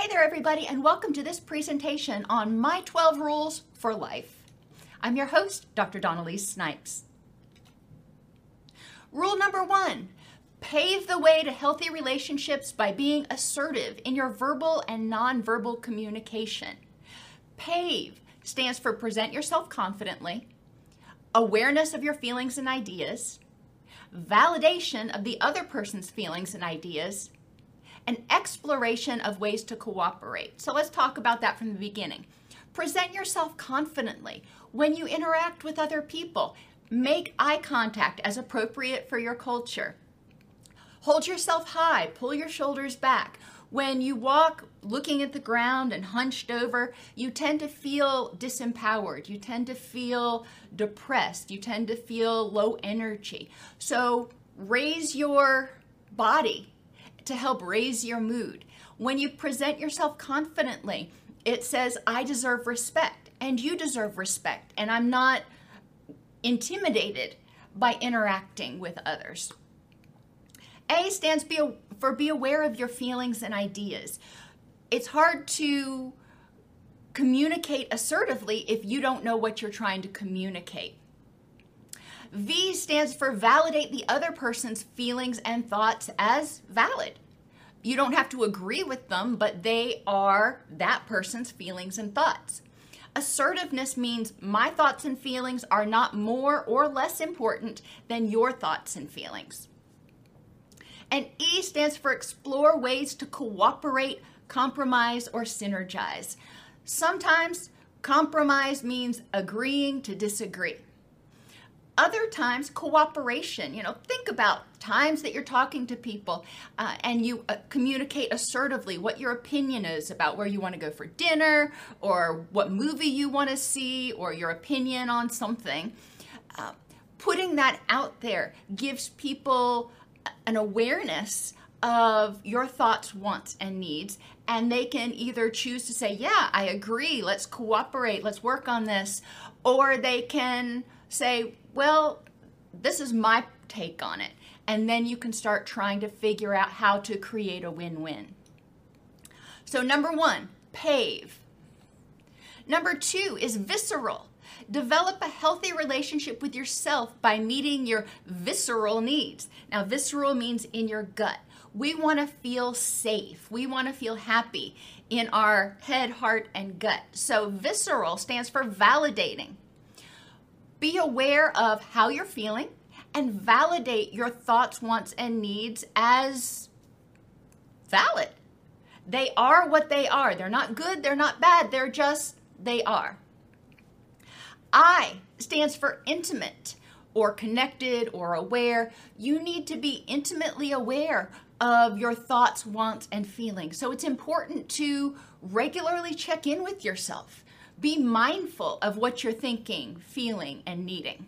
Hey there, everybody, and welcome to this presentation on My 12 Rules for Life. I'm your host, Dr. Dawn-Elise Snipes. Rule number one pave the way to healthy relationships by being assertive in your verbal and nonverbal communication. PAVE stands for present yourself confidently, awareness of your feelings and ideas, validation of the other person's feelings and ideas, an exploration of ways to cooperate. So let's talk about that from the beginning. Present yourself confidently when you interact with other people. Make eye contact as appropriate for your culture. Hold yourself high, pull your shoulders back. When you walk looking at the ground and hunched over, you tend to feel disempowered. You tend to feel depressed. You tend to feel low energy. So raise your body to help raise your mood. When you present yourself confidently, it says, I deserve respect and you deserve respect, and I'm not intimidated by interacting with others. A stands for be aware of your feelings and ideas. It's hard to communicate assertively if you don't know what you're trying to communicate. V stands for validate the other person's feelings and thoughts as valid. You don't have to agree with them, but they are that person's feelings and thoughts. Assertiveness means my thoughts and feelings are not more or less important than your thoughts and feelings. And E stands for explore ways to cooperate, compromise, or synergize. Sometimes compromise means agreeing to disagree. Other times, cooperation. You know, think about times that you're talking to people uh, and you uh, communicate assertively what your opinion is about where you want to go for dinner or what movie you want to see or your opinion on something. Uh, putting that out there gives people an awareness of your thoughts, wants, and needs, and they can either choose to say, Yeah, I agree, let's cooperate, let's work on this, or they can say, Well, this is my take on it. And then you can start trying to figure out how to create a win win. So, number one, pave. Number two is visceral. Develop a healthy relationship with yourself by meeting your visceral needs. Now, visceral means in your gut. We want to feel safe. We want to feel happy in our head, heart, and gut. So, visceral stands for validating. Be aware of how you're feeling and validate your thoughts, wants, and needs as valid. They are what they are. They're not good, they're not bad, they're just, they are. I stands for intimate or connected or aware. You need to be intimately aware of your thoughts, wants, and feelings. So it's important to regularly check in with yourself. Be mindful of what you're thinking, feeling, and needing.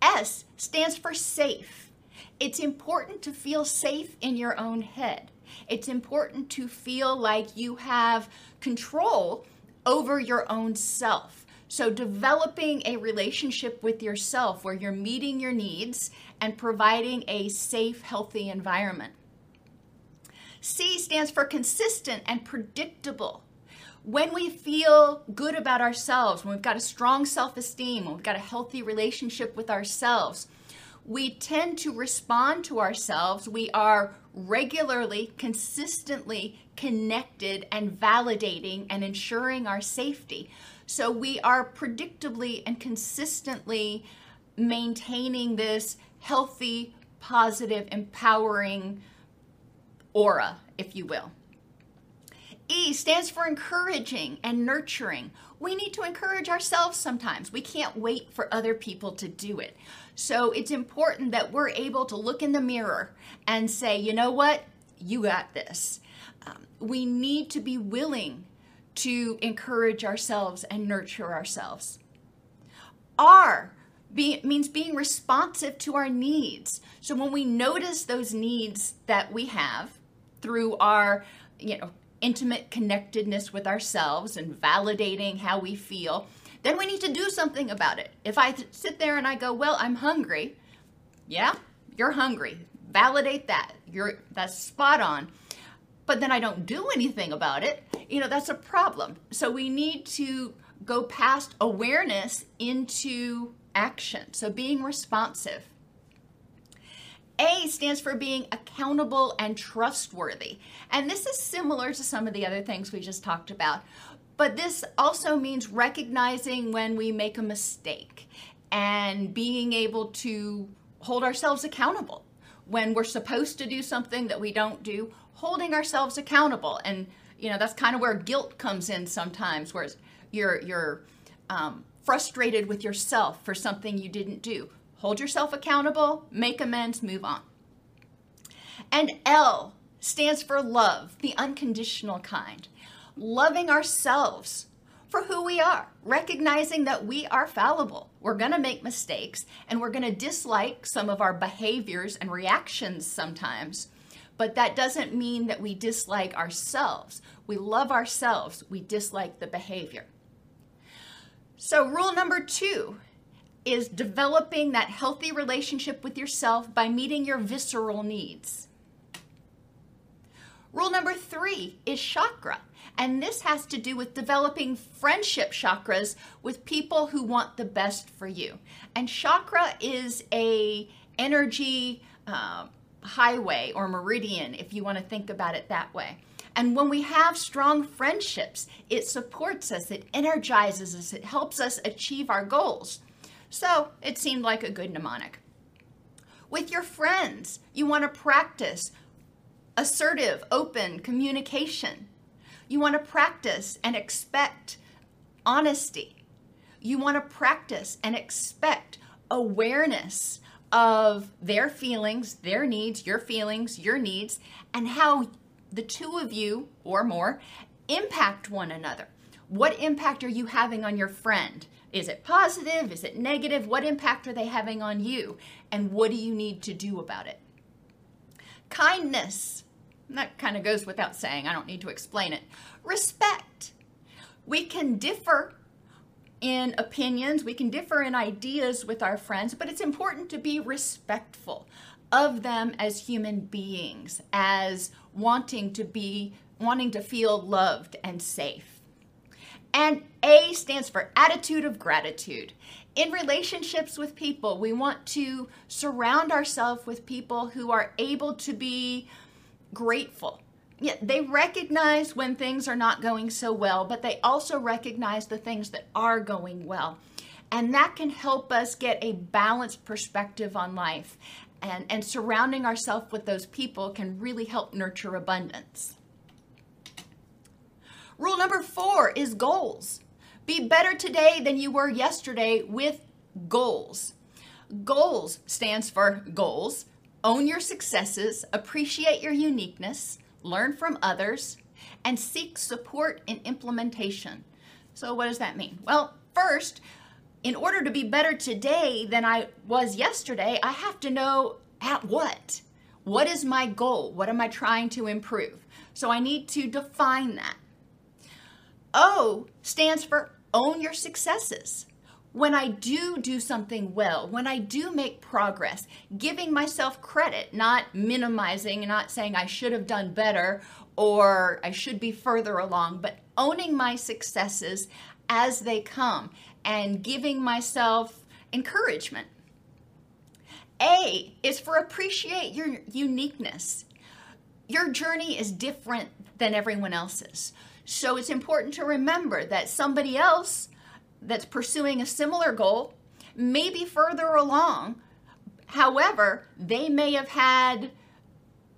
S stands for safe. It's important to feel safe in your own head. It's important to feel like you have control over your own self. So, developing a relationship with yourself where you're meeting your needs and providing a safe, healthy environment. C stands for consistent and predictable. When we feel good about ourselves, when we've got a strong self esteem, when we've got a healthy relationship with ourselves, we tend to respond to ourselves. We are regularly, consistently connected and validating and ensuring our safety. So we are predictably and consistently maintaining this healthy, positive, empowering aura, if you will. E stands for encouraging and nurturing. We need to encourage ourselves sometimes. We can't wait for other people to do it. So it's important that we're able to look in the mirror and say, you know what? You got this. Um, we need to be willing to encourage ourselves and nurture ourselves. R be, means being responsive to our needs. So when we notice those needs that we have through our, you know, intimate connectedness with ourselves and validating how we feel, then we need to do something about it. If I sit there and I go, "Well, I'm hungry." Yeah, you're hungry. Validate that. You're that's spot on. But then I don't do anything about it. You know, that's a problem. So we need to go past awareness into action. So being responsive. A stands for being accountable and trustworthy. And this is similar to some of the other things we just talked about. But this also means recognizing when we make a mistake and being able to hold ourselves accountable when we're supposed to do something that we don't do, holding ourselves accountable. And you know that's kind of where guilt comes in sometimes, where you're you're um, frustrated with yourself for something you didn't do. Hold yourself accountable, make amends, move on. And L stands for love, the unconditional kind. Loving ourselves for who we are, recognizing that we are fallible. We're going to make mistakes and we're going to dislike some of our behaviors and reactions sometimes. But that doesn't mean that we dislike ourselves. We love ourselves, we dislike the behavior. So, rule number two is developing that healthy relationship with yourself by meeting your visceral needs. Rule number three is chakra. And this has to do with developing friendship chakras with people who want the best for you. And chakra is a energy uh, highway or meridian, if you want to think about it that way. And when we have strong friendships, it supports us, it energizes us, it helps us achieve our goals. So it seemed like a good mnemonic. With your friends, you want to practice assertive, open communication. You want to practice and expect honesty. You want to practice and expect awareness of their feelings, their needs, your feelings, your needs, and how the two of you or more impact one another. What impact are you having on your friend? Is it positive? Is it negative? What impact are they having on you? And what do you need to do about it? Kindness. That kind of goes without saying. I don't need to explain it. Respect. We can differ in opinions, we can differ in ideas with our friends, but it's important to be respectful of them as human beings, as wanting to be, wanting to feel loved and safe. And A stands for attitude of gratitude. In relationships with people, we want to surround ourselves with people who are able to be grateful. Yeah, they recognize when things are not going so well, but they also recognize the things that are going well. And that can help us get a balanced perspective on life and, and surrounding ourselves with those people can really help nurture abundance. Rule number four is goals. Be better today than you were yesterday with goals. Goals stands for goals. Own your successes, appreciate your uniqueness, learn from others, and seek support in implementation. So, what does that mean? Well, first, in order to be better today than I was yesterday, I have to know at what? What is my goal? What am I trying to improve? So I need to define that. O stands for own your successes. When I do do something well, when I do make progress, giving myself credit, not minimizing, not saying I should have done better or I should be further along, but owning my successes as they come and giving myself encouragement. A is for appreciate your uniqueness. Your journey is different than everyone else's. So it's important to remember that somebody else that's pursuing a similar goal may be further along. However, they may have had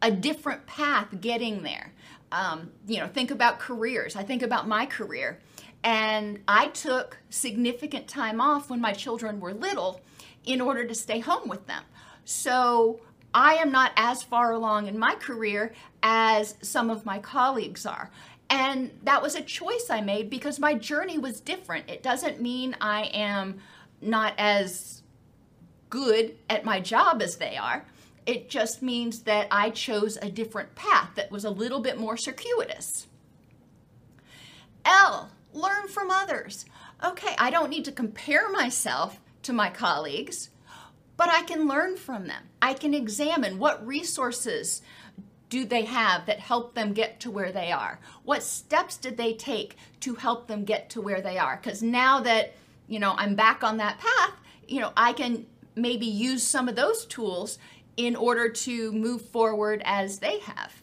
a different path getting there. Um, you know, think about careers. I think about my career. And I took significant time off when my children were little in order to stay home with them. So I am not as far along in my career as some of my colleagues are. And that was a choice I made because my journey was different. It doesn't mean I am not as good at my job as they are. It just means that I chose a different path that was a little bit more circuitous. L, learn from others. Okay, I don't need to compare myself to my colleagues, but I can learn from them. I can examine what resources do they have that help them get to where they are? What steps did they take to help them get to where they are? Because now that, you know, I'm back on that path, you know, I can maybe use some of those tools in order to move forward as they have.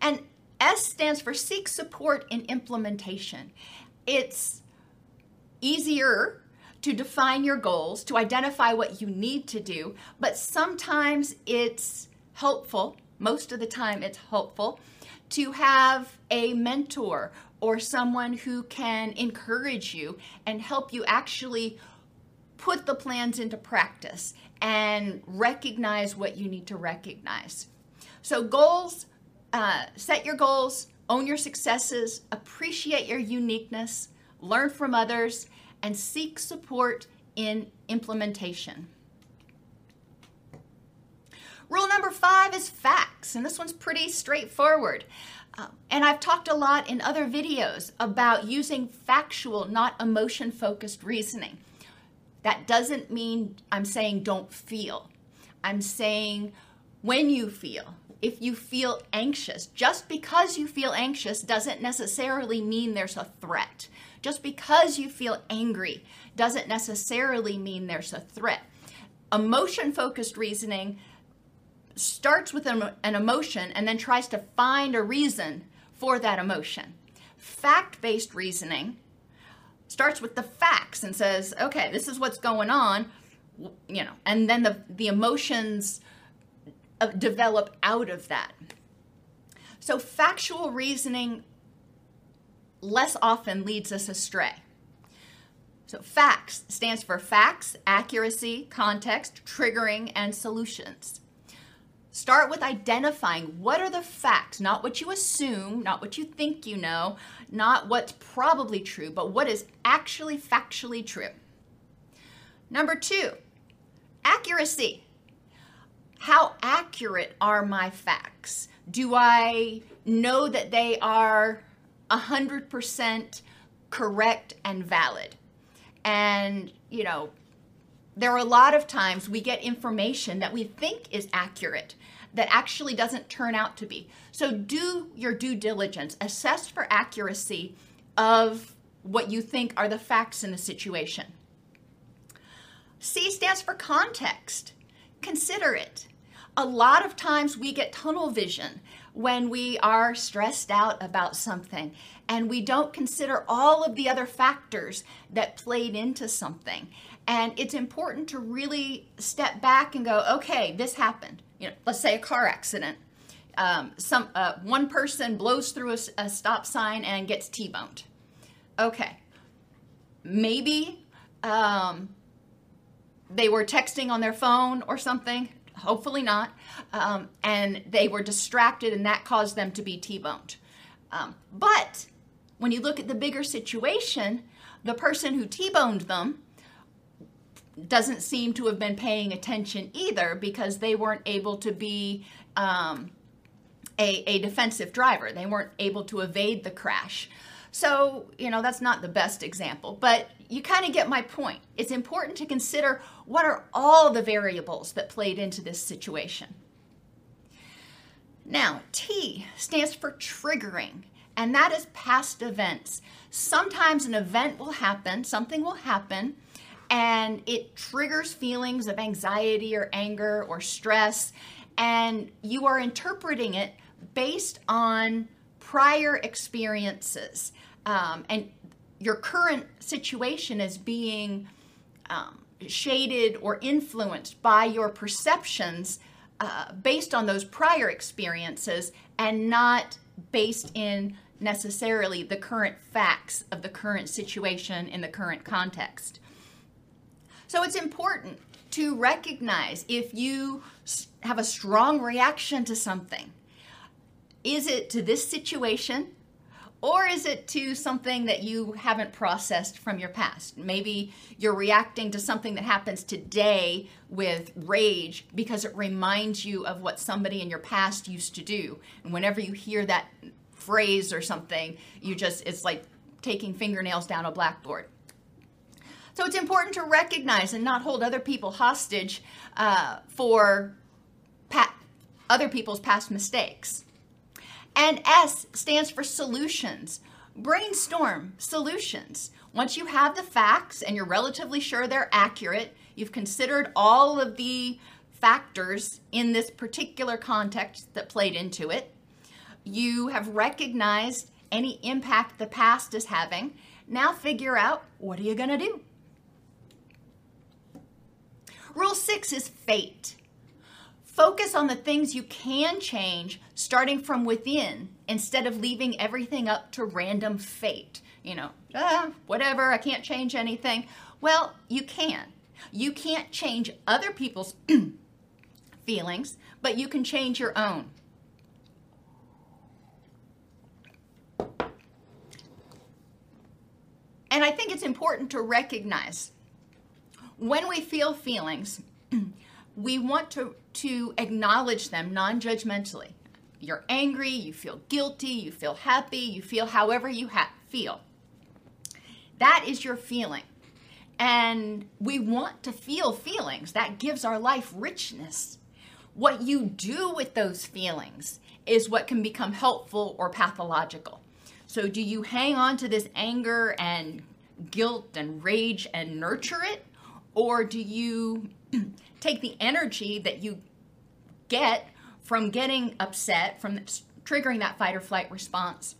And S stands for seek support in implementation. It's easier to define your goals, to identify what you need to do, but sometimes it's helpful, most of the time it's helpful, to have a mentor or someone who can encourage you and help you actually put the plans into practice and recognize what you need to recognize. So, goals uh, set your goals, own your successes, appreciate your uniqueness, learn from others, and seek support in implementation. Rule number five is facts, and this one's pretty straightforward. Uh, and I've talked a lot in other videos about using factual, not emotion focused reasoning. That doesn't mean I'm saying don't feel. I'm saying when you feel, if you feel anxious, just because you feel anxious doesn't necessarily mean there's a threat. Just because you feel angry doesn't necessarily mean there's a threat. Emotion focused reasoning starts with an, emotion and then tries to find a reason for that emotion. Fact based reasoning starts with the facts and says, okay, this is what's going on, you know, and then the, the emotions uh, develop out of that. So factual reasoning less often leads us astray. So, facts stands for facts, accuracy, context, triggering, and solutions. Start with identifying what are the facts, not what you assume, not what you think you know, not what's probably true, but what is actually factually true. Number two, accuracy. How accurate are my facts? Do I know that they are 100% correct and valid? And, you know, there are a lot of times we get information that we think is accurate that actually doesn't turn out to be. So do your due diligence, assess for accuracy of what you think are the facts in the situation. C stands for context. Consider it. A lot of times we get tunnel vision when we are stressed out about something and we don't consider all of the other factors that played into something. And it's important to really step back and go, okay, this happened. You know, let's say a car accident. Um, some uh, one person blows through a, a stop sign and gets T-boned. Okay, maybe um, they were texting on their phone or something. Hopefully not. Um, and they were distracted, and that caused them to be T-boned. Um, but when you look at the bigger situation, the person who T-boned them doesn't seem to have been paying attention either because they weren't able to be um, a, a defensive driver. They weren't able to evade the crash. So, you know, that's not the best example, but you kind of get my point. It's important to consider what are all the variables that played into this situation. Now, T stands for triggering, and that is past events. Sometimes an event will happen, something will happen, and it triggers feelings of anxiety or anger or stress, and you are interpreting it based on prior experiences. Um, and your current situation is being um, shaded or influenced by your perceptions uh, based on those prior experiences and not based in necessarily the current facts of the current situation in the current context. So it's important to recognize if you have a strong reaction to something. Is it to this situation or is it to something that you haven't processed from your past? Maybe you're reacting to something that happens today with rage because it reminds you of what somebody in your past used to do. And whenever you hear that phrase or something, you just, it's like taking fingernails down a blackboard. So it's important to recognize and not hold other people hostage uh, for pa- other people's past mistakes. And S stands for solutions. Brainstorm solutions. Once you have the facts and you're relatively sure they're accurate, you've considered all of the factors in this particular context that played into it, you have recognized any impact the past is having. Now figure out what are you going to do? Rule six is fate. Focus on the things you can change starting from within instead of leaving everything up to random fate. You know, ah, whatever, I can't change anything. Well, you can. You can't change other people's feelings, but you can change your own. And I think it's important to recognize when we feel feelings, we want to, to acknowledge them non judgmentally. You're angry, you feel guilty, you feel happy, you feel however you ha- feel. That is your feeling. And we want to feel feelings. That gives our life richness. What you do with those feelings is what can become helpful or pathological. So, do you hang on to this anger and guilt and rage and nurture it? Or do you take the energy that you get from getting upset, from triggering that fight or flight response,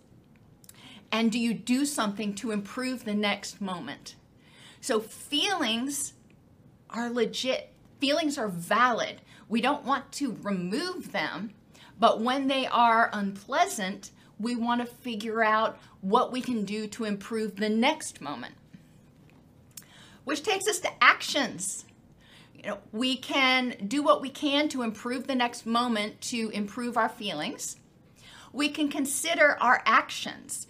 and do you do something to improve the next moment? So, feelings are legit, feelings are valid. We don't want to remove them, but when they are unpleasant, we want to figure out what we can do to improve the next moment. Which takes us to actions you know, we can do what we can to improve the next moment to improve our feelings. We can consider our actions.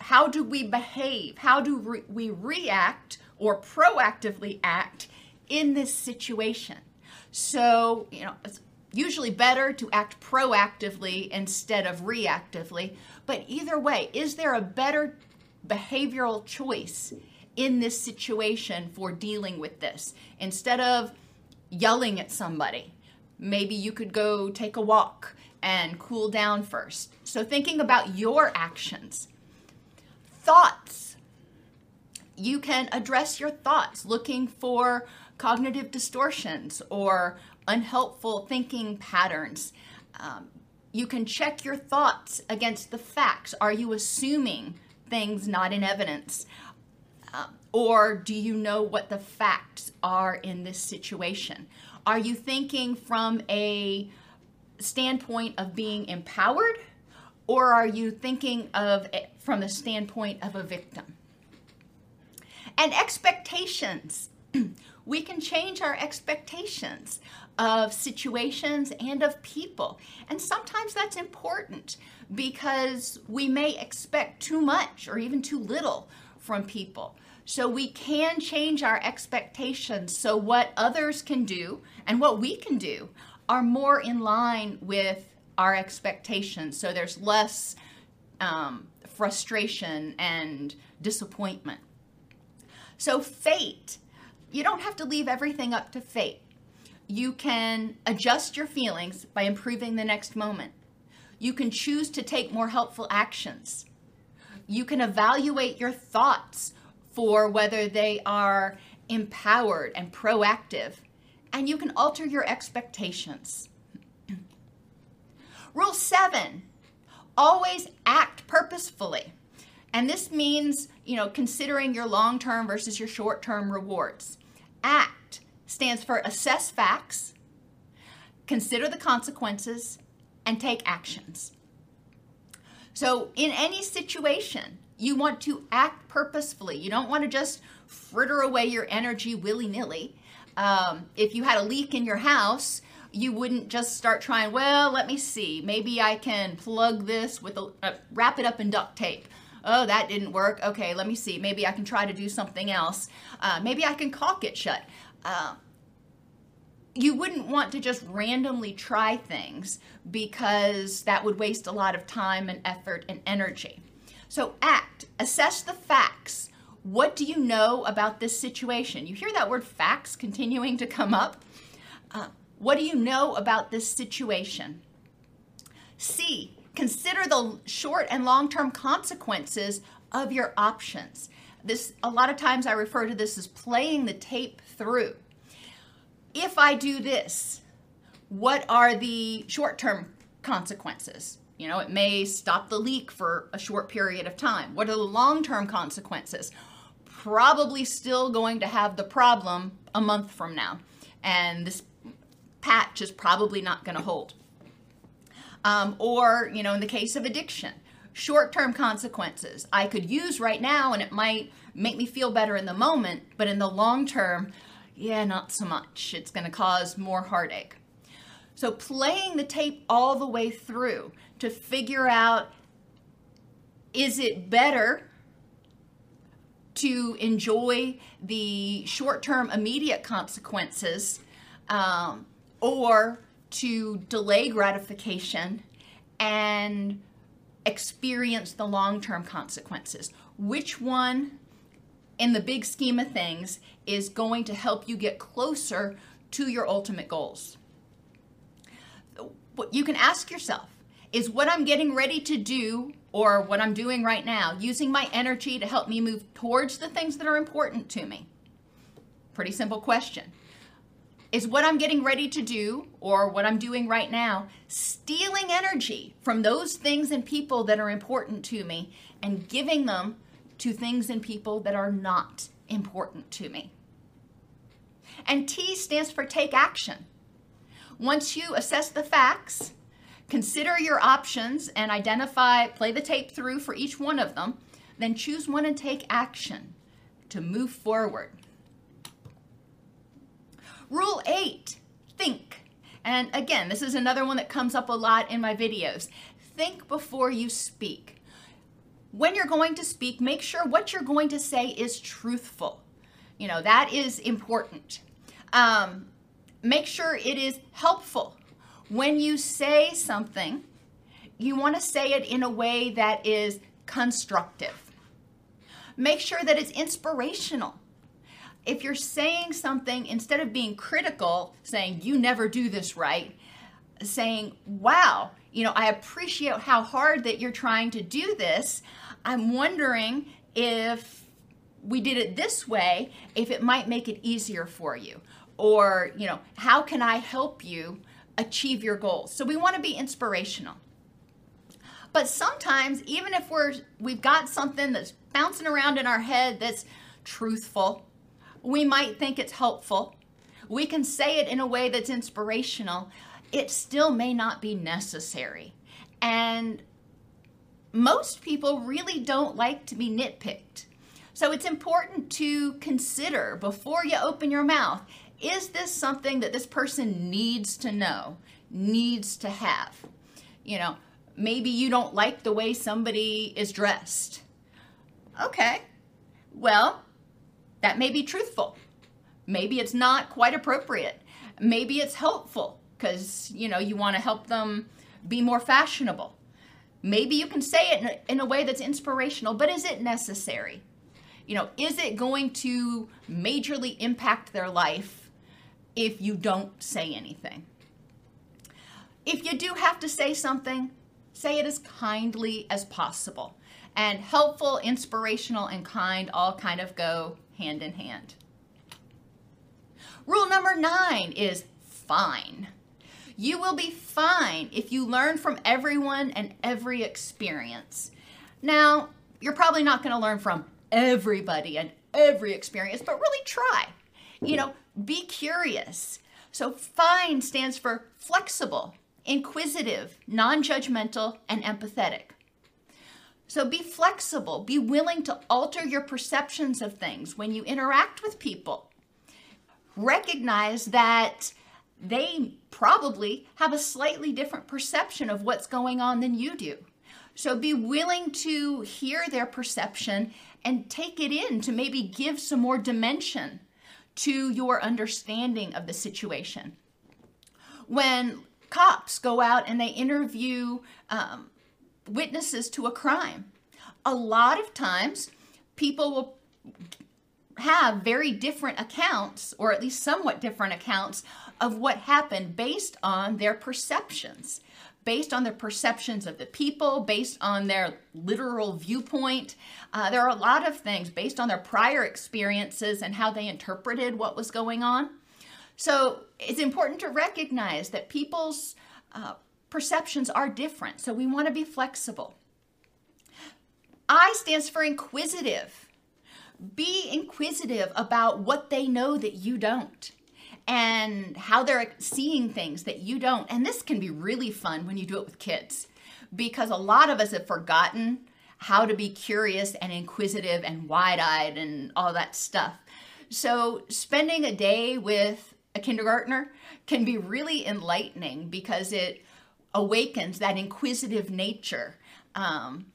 How do we behave? How do re- we react or proactively act in this situation? So, you know, it's usually better to act proactively instead of reactively. But either way, is there a better behavioral choice in this situation for dealing with this. Instead of yelling at somebody, maybe you could go take a walk and cool down first. So, thinking about your actions, thoughts. You can address your thoughts looking for cognitive distortions or unhelpful thinking patterns. Um, you can check your thoughts against the facts. Are you assuming things not in evidence? Or do you know what the facts are in this situation? Are you thinking from a standpoint of being empowered, or are you thinking of from the standpoint of a victim? And expectations. we can change our expectations of situations and of people. And sometimes that's important because we may expect too much or even too little from people. So we can change our expectations so what others can do and what we can do are more in line with our expectations. So there's less um, frustration and disappointment. So, fate, you don't have to leave everything up to fate. You can adjust your feelings by improving the next moment. You can choose to take more helpful actions. You can evaluate your thoughts for whether they are empowered and proactive, and you can alter your expectations. Rule seven always act purposefully. And this means, you know, considering your long term versus your short term rewards. ACT stands for assess facts, consider the consequences, and take actions. So, in any situation, you want to act purposefully. You don't want to just fritter away your energy willy nilly. Um, if you had a leak in your house, you wouldn't just start trying, well, let me see. Maybe I can plug this with a, uh, wrap it up in duct tape. Oh, that didn't work. Okay, let me see. Maybe I can try to do something else. Uh, maybe I can caulk it shut. Uh, you wouldn't want to just randomly try things because that would waste a lot of time and effort and energy. So, act, assess the facts. What do you know about this situation? You hear that word facts continuing to come up. Uh, what do you know about this situation? C, consider the short and long term consequences of your options. This, a lot of times, I refer to this as playing the tape through. If I do this, what are the short term consequences? You know, it may stop the leak for a short period of time. What are the long term consequences? Probably still going to have the problem a month from now. And this patch is probably not going to hold. Um, or, you know, in the case of addiction, short term consequences I could use right now and it might make me feel better in the moment, but in the long term, yeah, not so much. It's going to cause more heartache. So, playing the tape all the way through to figure out is it better to enjoy the short term immediate consequences um, or to delay gratification and experience the long term consequences. Which one, in the big scheme of things, is going to help you get closer to your ultimate goals? You can ask yourself is what I'm getting ready to do or what I'm doing right now using my energy to help me move towards the things that are important to me? Pretty simple question. Is what I'm getting ready to do or what I'm doing right now stealing energy from those things and people that are important to me and giving them to things and people that are not important to me? And T stands for take action. Once you assess the facts, consider your options and identify, play the tape through for each one of them, then choose one and take action to move forward. Rule eight, think. And again, this is another one that comes up a lot in my videos. Think before you speak. When you're going to speak, make sure what you're going to say is truthful. You know, that is important. Um, make sure it is helpful. When you say something, you want to say it in a way that is constructive. Make sure that it's inspirational if you're saying something, instead of being critical, saying, you never do this right, saying, wow, you know, I appreciate how hard that you're trying to do this. I'm wondering if we did it this way, if it might make it easier for you. Or, you know, how can I help you achieve your goals? So we want to be inspirational. But sometimes, even if we're we've got something that's bouncing around in our head that's truthful, we might think it's helpful. We can say it in a way that's inspirational. It still may not be necessary. And most people really don't like to be nitpicked. So it's important to consider before you open your mouth is this something that this person needs to know, needs to have? You know, maybe you don't like the way somebody is dressed. Okay, well, that may be truthful. Maybe it's not quite appropriate. Maybe it's helpful because, you know, you want to help them be more fashionable. Maybe you can say it in a, in a way that's inspirational, but is it necessary? You know, is it going to majorly impact their life if you don't say anything? If you do have to say something, say it as kindly as possible. And helpful, inspirational, and kind all kind of go hand in hand. Rule number nine is fine. You will be fine if you learn from everyone and every experience. Now, you're probably not going to learn from everybody and every experience, but really try. You know, be curious. So, FINE stands for flexible, inquisitive, non judgmental, and empathetic. So, be flexible, be willing to alter your perceptions of things when you interact with people. Recognize that they probably have a slightly different perception of what's going on than you do. So be willing to hear their perception and take it in to maybe give some more dimension to your understanding of the situation. When cops go out and they interview um, witnesses to a crime, a lot of times people will have very different accounts, or at least somewhat different accounts, of what happened based on their perceptions, based on their perceptions of the people, based on their literal viewpoint. Uh, there are a lot of things based on their prior experiences and how they interpreted what was going on. So it's important to recognize that people's uh, perceptions are different. So we want to be flexible. I stands for inquisitive. Be inquisitive about what they know that you don't and how they're seeing things that you don't. And this can be really fun when you do it with kids because a lot of us have forgotten how to be curious and inquisitive and wide eyed and all that stuff. So, spending a day with a kindergartner can be really enlightening because it awakens that inquisitive nature, um,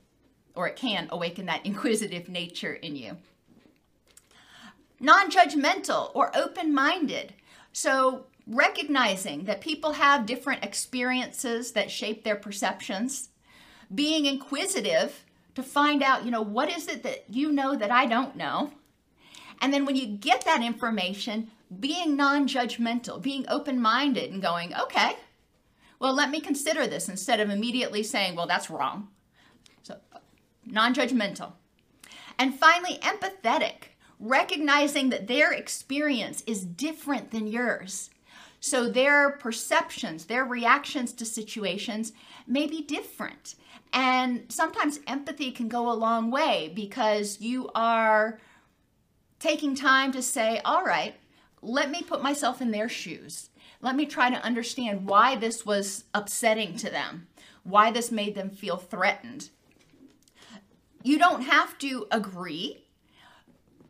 or it can awaken that inquisitive nature in you. Non judgmental or open minded. So, recognizing that people have different experiences that shape their perceptions, being inquisitive to find out, you know, what is it that you know that I don't know? And then when you get that information, being non judgmental, being open minded and going, okay, well, let me consider this instead of immediately saying, well, that's wrong. So, non judgmental. And finally, empathetic recognizing that their experience is different than yours. So their perceptions, their reactions to situations may be different. And sometimes empathy can go a long way because you are taking time to say, all right, let me put myself in their shoes. Let me try to understand why this was upsetting to them, why this made them feel threatened. You don't have to agree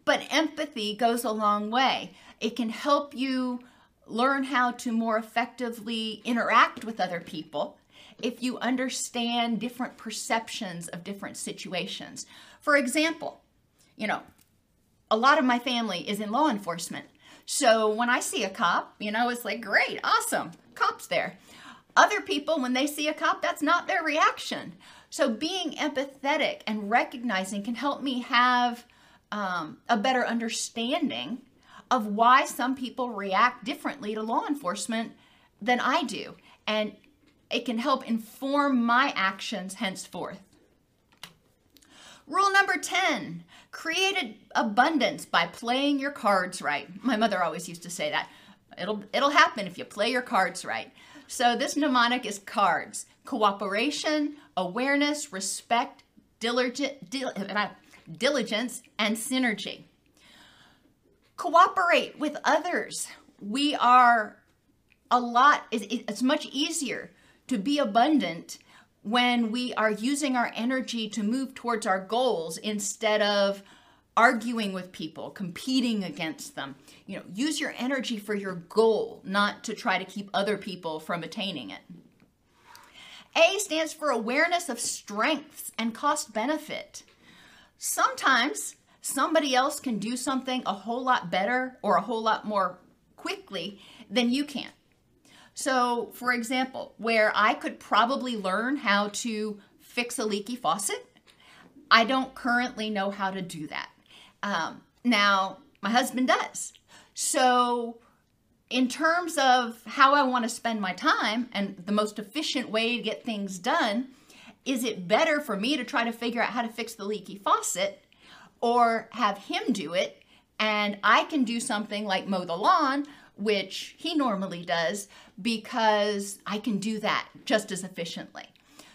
but empathy goes a long way. It can help you learn how to more effectively interact with other people if you understand different perceptions of different situations. For example, you know, a lot of my family is in law enforcement. So when I see a cop, you know, it's like, great, awesome, cop's there. Other people, when they see a cop, that's not their reaction. So being empathetic and recognizing can help me have um, a better understanding of why some people react differently to law enforcement than I do. And it can help inform my actions henceforth. Rule number 10 create abundance by playing your cards right. My mother always used to say that. It'll, it'll happen if you play your cards right. So, this mnemonic is cards cooperation, awareness, respect, diligent, dil, diligence, and synergy. Cooperate with others. We are a lot, it's much easier to be abundant when we are using our energy to move towards our goals instead of arguing with people, competing against them. You know, use your energy for your goal, not to try to keep other people from attaining it. A stands for awareness of strengths and cost benefit. Sometimes somebody else can do something a whole lot better or a whole lot more quickly than you can. So, for example, where I could probably learn how to fix a leaky faucet, I don't currently know how to do that. Um, now, my husband does. So, in terms of how I want to spend my time and the most efficient way to get things done, is it better for me to try to figure out how to fix the leaky faucet or have him do it and I can do something like mow the lawn which he normally does because I can do that just as efficiently.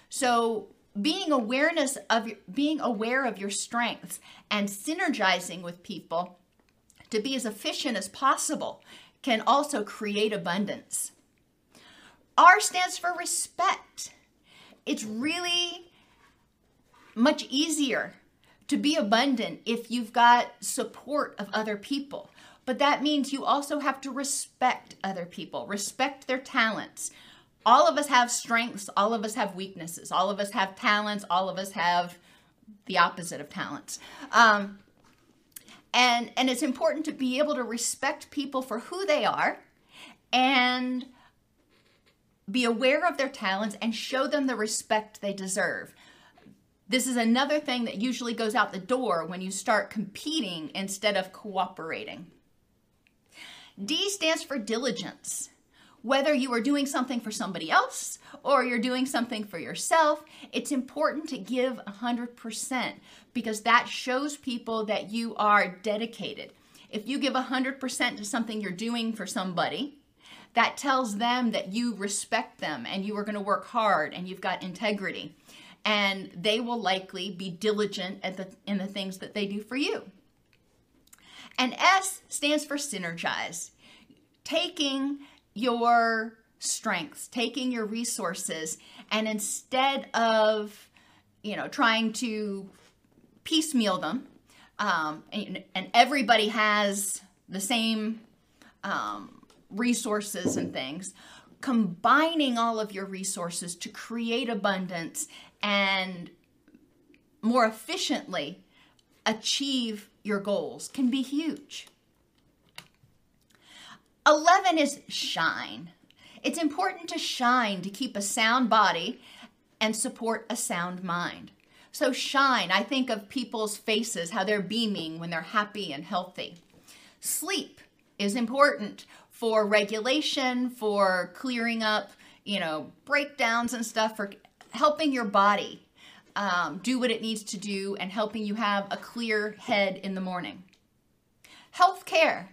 So being awareness of being aware of your strengths and synergizing with people to be as efficient as possible can also create abundance. R stands for respect. It's really much easier to be abundant if you've got support of other people. But that means you also have to respect other people, respect their talents. All of us have strengths, all of us have weaknesses, all of us have talents, all of us have the opposite of talents. Um, and and it's important to be able to respect people for who they are and be aware of their talents and show them the respect they deserve. This is another thing that usually goes out the door when you start competing instead of cooperating. D stands for diligence. Whether you are doing something for somebody else or you're doing something for yourself, it's important to give 100% because that shows people that you are dedicated. If you give 100% to something you're doing for somebody, that tells them that you respect them and you are going to work hard and you've got integrity. And they will likely be diligent the, in the things that they do for you. And S stands for synergize. Taking your strengths, taking your resources, and instead of, you know, trying to piecemeal them, um, and, and, everybody has the same um, resources and things, combining all of your resources to create abundance and more efficiently achieve your goals can be huge. 11 is shine. It's important to shine to keep a sound body and support a sound mind. So, shine, I think of people's faces, how they're beaming when they're happy and healthy. Sleep is important for regulation, for clearing up, you know, breakdowns and stuff, for helping your body um, do what it needs to do and helping you have a clear head in the morning. Health care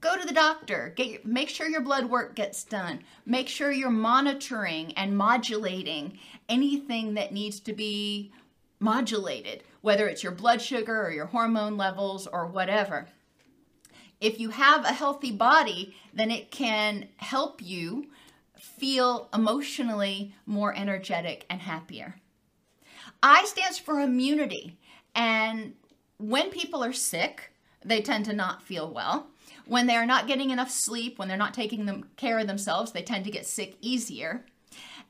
go to the doctor. Get make sure your blood work gets done. Make sure you're monitoring and modulating anything that needs to be modulated whether it's your blood sugar or your hormone levels or whatever if you have a healthy body then it can help you feel emotionally more energetic and happier i stands for immunity and when people are sick they tend to not feel well when they are not getting enough sleep, when they're not taking them, care of themselves, they tend to get sick easier.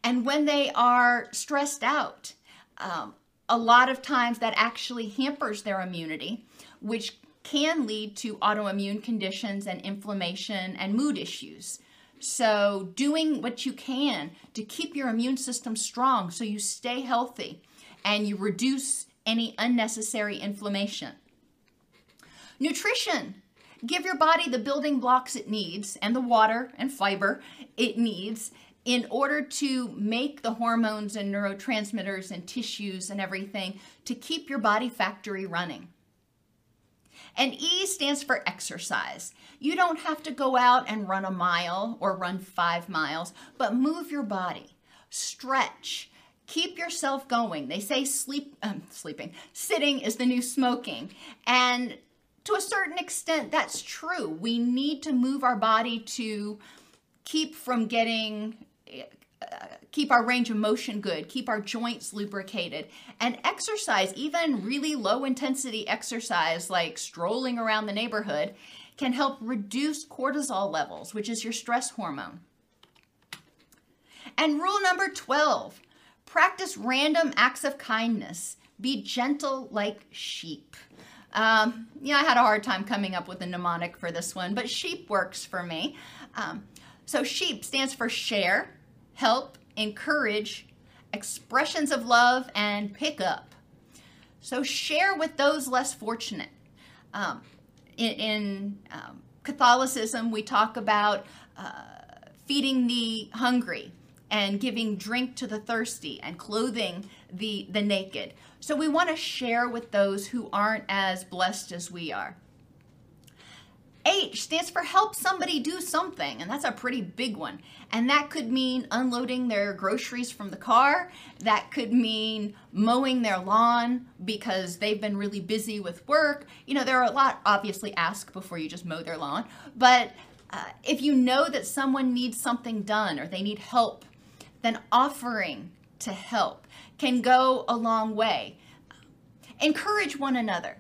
And when they are stressed out, um, a lot of times that actually hampers their immunity, which can lead to autoimmune conditions and inflammation and mood issues. So, doing what you can to keep your immune system strong so you stay healthy and you reduce any unnecessary inflammation. Nutrition Give your body the building blocks it needs and the water and fiber it needs in order to make the hormones and neurotransmitters and tissues and everything to keep your body factory running. And E stands for exercise. You don't have to go out and run a mile or run five miles, but move your body, stretch, keep yourself going. They say sleep, um, sleeping, sitting is the new smoking. And to a certain extent, that's true. We need to move our body to keep from getting keep our range of motion good, keep our joints lubricated, and exercise, even really low intensity exercise like strolling around the neighborhood, can help reduce cortisol levels, which is your stress hormone. And rule number 12 practice random acts of kindness. Be gentle like sheep. Um, yeah, I had a hard time coming up with a mnemonic for this one, but sheep works for me. Um, so, sheep stands for share, help, encourage, expressions of love, and pick up. So, share with those less fortunate. Um, in, in um, Catholicism, we talk about uh, feeding the hungry and giving drink to the thirsty and clothing the, the naked. So we want to share with those who aren't as blessed as we are. H stands for help somebody do something, and that's a pretty big one. And that could mean unloading their groceries from the car. That could mean mowing their lawn because they've been really busy with work. You know, there are a lot, obviously, ask before you just mow their lawn. But uh, if you know that someone needs something done or they need help, then offering to help can go a long way. Encourage one another.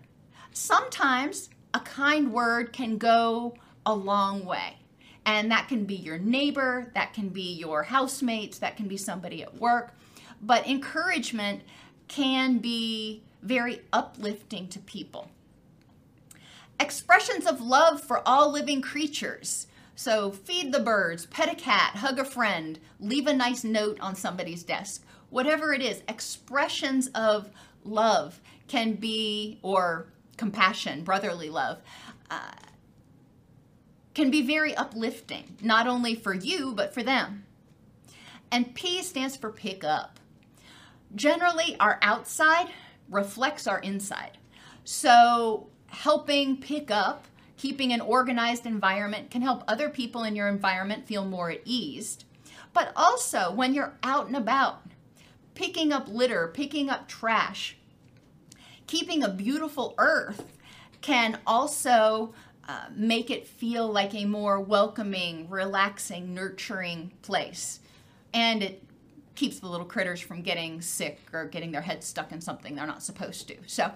Sometimes a kind word can go a long way. And that can be your neighbor, that can be your housemates, that can be somebody at work. But encouragement can be very uplifting to people. Expressions of love for all living creatures. So feed the birds, pet a cat, hug a friend, leave a nice note on somebody's desk. Whatever it is, expressions of love can be, or compassion, brotherly love, uh, can be very uplifting, not only for you, but for them. And P stands for pick up. Generally, our outside reflects our inside. So, helping pick up, keeping an organized environment can help other people in your environment feel more at ease. But also, when you're out and about, picking up litter, picking up trash, keeping a beautiful earth can also uh, make it feel like a more welcoming, relaxing, nurturing place. And it keeps the little critters from getting sick or getting their heads stuck in something they're not supposed to. So,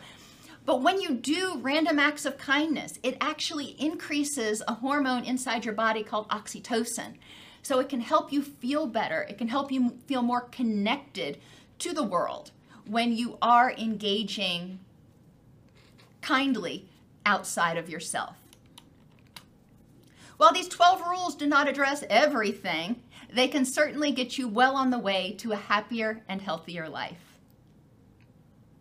but when you do random acts of kindness, it actually increases a hormone inside your body called oxytocin. So it can help you feel better. It can help you feel more connected to the world when you are engaging kindly outside of yourself. While these 12 rules do not address everything, they can certainly get you well on the way to a happier and healthier life.